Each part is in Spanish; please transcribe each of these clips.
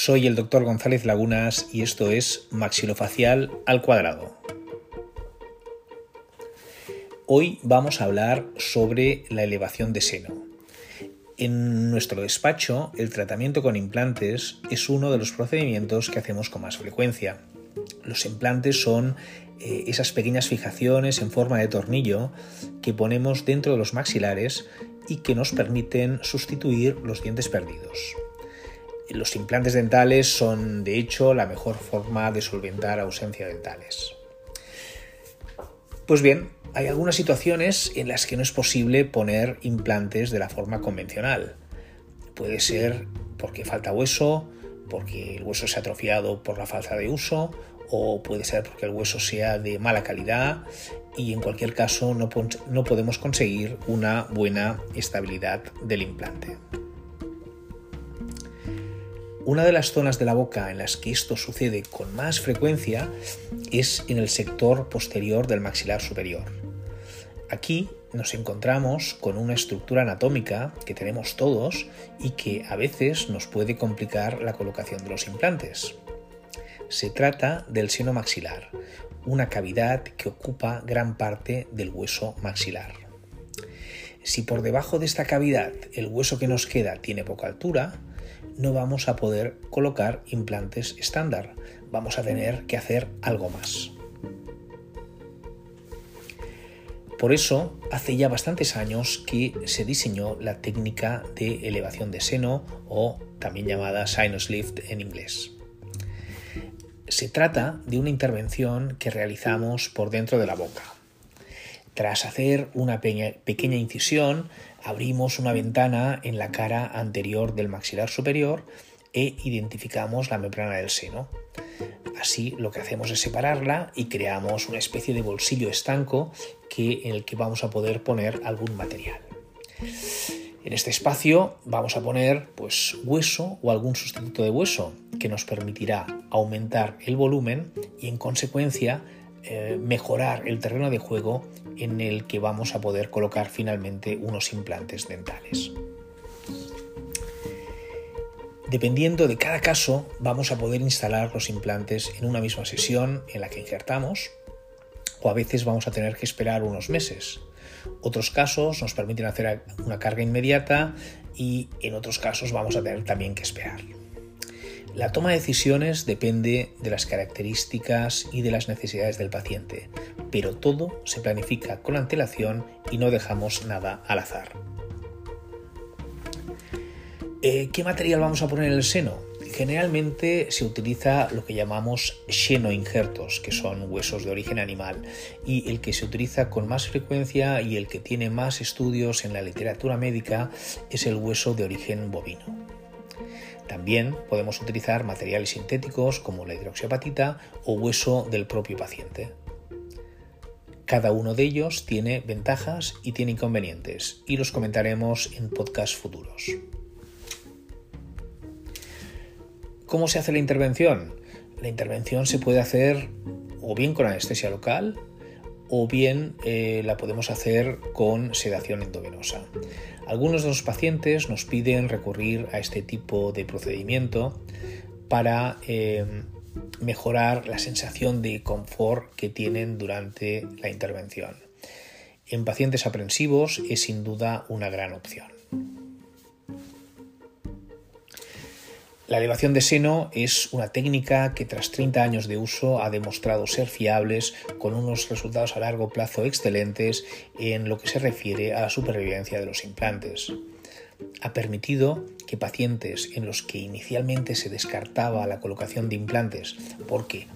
Soy el doctor González Lagunas y esto es Maxilofacial al cuadrado. Hoy vamos a hablar sobre la elevación de seno. En nuestro despacho, el tratamiento con implantes es uno de los procedimientos que hacemos con más frecuencia. Los implantes son eh, esas pequeñas fijaciones en forma de tornillo que ponemos dentro de los maxilares y que nos permiten sustituir los dientes perdidos. Los implantes dentales son, de hecho, la mejor forma de solventar ausencia dentales. Pues bien, hay algunas situaciones en las que no es posible poner implantes de la forma convencional. Puede ser porque falta hueso, porque el hueso se ha atrofiado por la falta de uso, o puede ser porque el hueso sea de mala calidad y en cualquier caso no, no podemos conseguir una buena estabilidad del implante. Una de las zonas de la boca en las que esto sucede con más frecuencia es en el sector posterior del maxilar superior. Aquí nos encontramos con una estructura anatómica que tenemos todos y que a veces nos puede complicar la colocación de los implantes. Se trata del seno maxilar, una cavidad que ocupa gran parte del hueso maxilar. Si por debajo de esta cavidad el hueso que nos queda tiene poca altura, no vamos a poder colocar implantes estándar. Vamos a tener que hacer algo más. Por eso, hace ya bastantes años que se diseñó la técnica de elevación de seno o también llamada sinus lift en inglés. Se trata de una intervención que realizamos por dentro de la boca. Tras hacer una pequeña incisión, abrimos una ventana en la cara anterior del maxilar superior e identificamos la membrana del seno. Así lo que hacemos es separarla y creamos una especie de bolsillo estanco que, en el que vamos a poder poner algún material. En este espacio vamos a poner pues, hueso o algún sustituto de hueso que nos permitirá aumentar el volumen y en consecuencia eh, mejorar el terreno de juego en el que vamos a poder colocar finalmente unos implantes dentales. Dependiendo de cada caso, vamos a poder instalar los implantes en una misma sesión en la que injertamos o a veces vamos a tener que esperar unos meses. Otros casos nos permiten hacer una carga inmediata y en otros casos vamos a tener también que esperar. La toma de decisiones depende de las características y de las necesidades del paciente, pero todo se planifica con antelación y no dejamos nada al azar. Eh, ¿Qué material vamos a poner en el seno? Generalmente se utiliza lo que llamamos injertos, que son huesos de origen animal, y el que se utiliza con más frecuencia y el que tiene más estudios en la literatura médica es el hueso de origen bovino. También podemos utilizar materiales sintéticos como la hidroxiapatita o hueso del propio paciente. Cada uno de ellos tiene ventajas y tiene inconvenientes y los comentaremos en podcasts futuros. ¿Cómo se hace la intervención? La intervención se puede hacer o bien con anestesia local o bien eh, la podemos hacer con sedación endovenosa. Algunos de los pacientes nos piden recurrir a este tipo de procedimiento para eh, mejorar la sensación de confort que tienen durante la intervención. En pacientes aprensivos es sin duda una gran opción. La elevación de seno es una técnica que tras 30 años de uso ha demostrado ser fiables con unos resultados a largo plazo excelentes en lo que se refiere a la supervivencia de los implantes. Ha permitido que pacientes en los que inicialmente se descartaba la colocación de implantes porque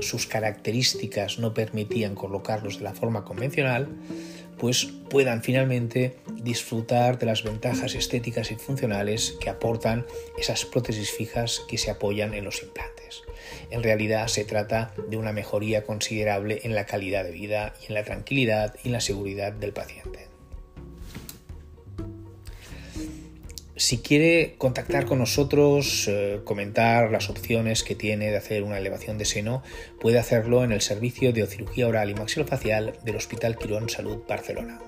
sus características no permitían colocarlos de la forma convencional, pues puedan finalmente disfrutar de las ventajas estéticas y funcionales que aportan esas prótesis fijas que se apoyan en los implantes. En realidad se trata de una mejoría considerable en la calidad de vida y en la tranquilidad y en la seguridad del paciente. Si quiere contactar con nosotros, eh, comentar las opciones que tiene de hacer una elevación de seno, puede hacerlo en el servicio de cirugía oral y maxilofacial del Hospital Quirón Salud Barcelona.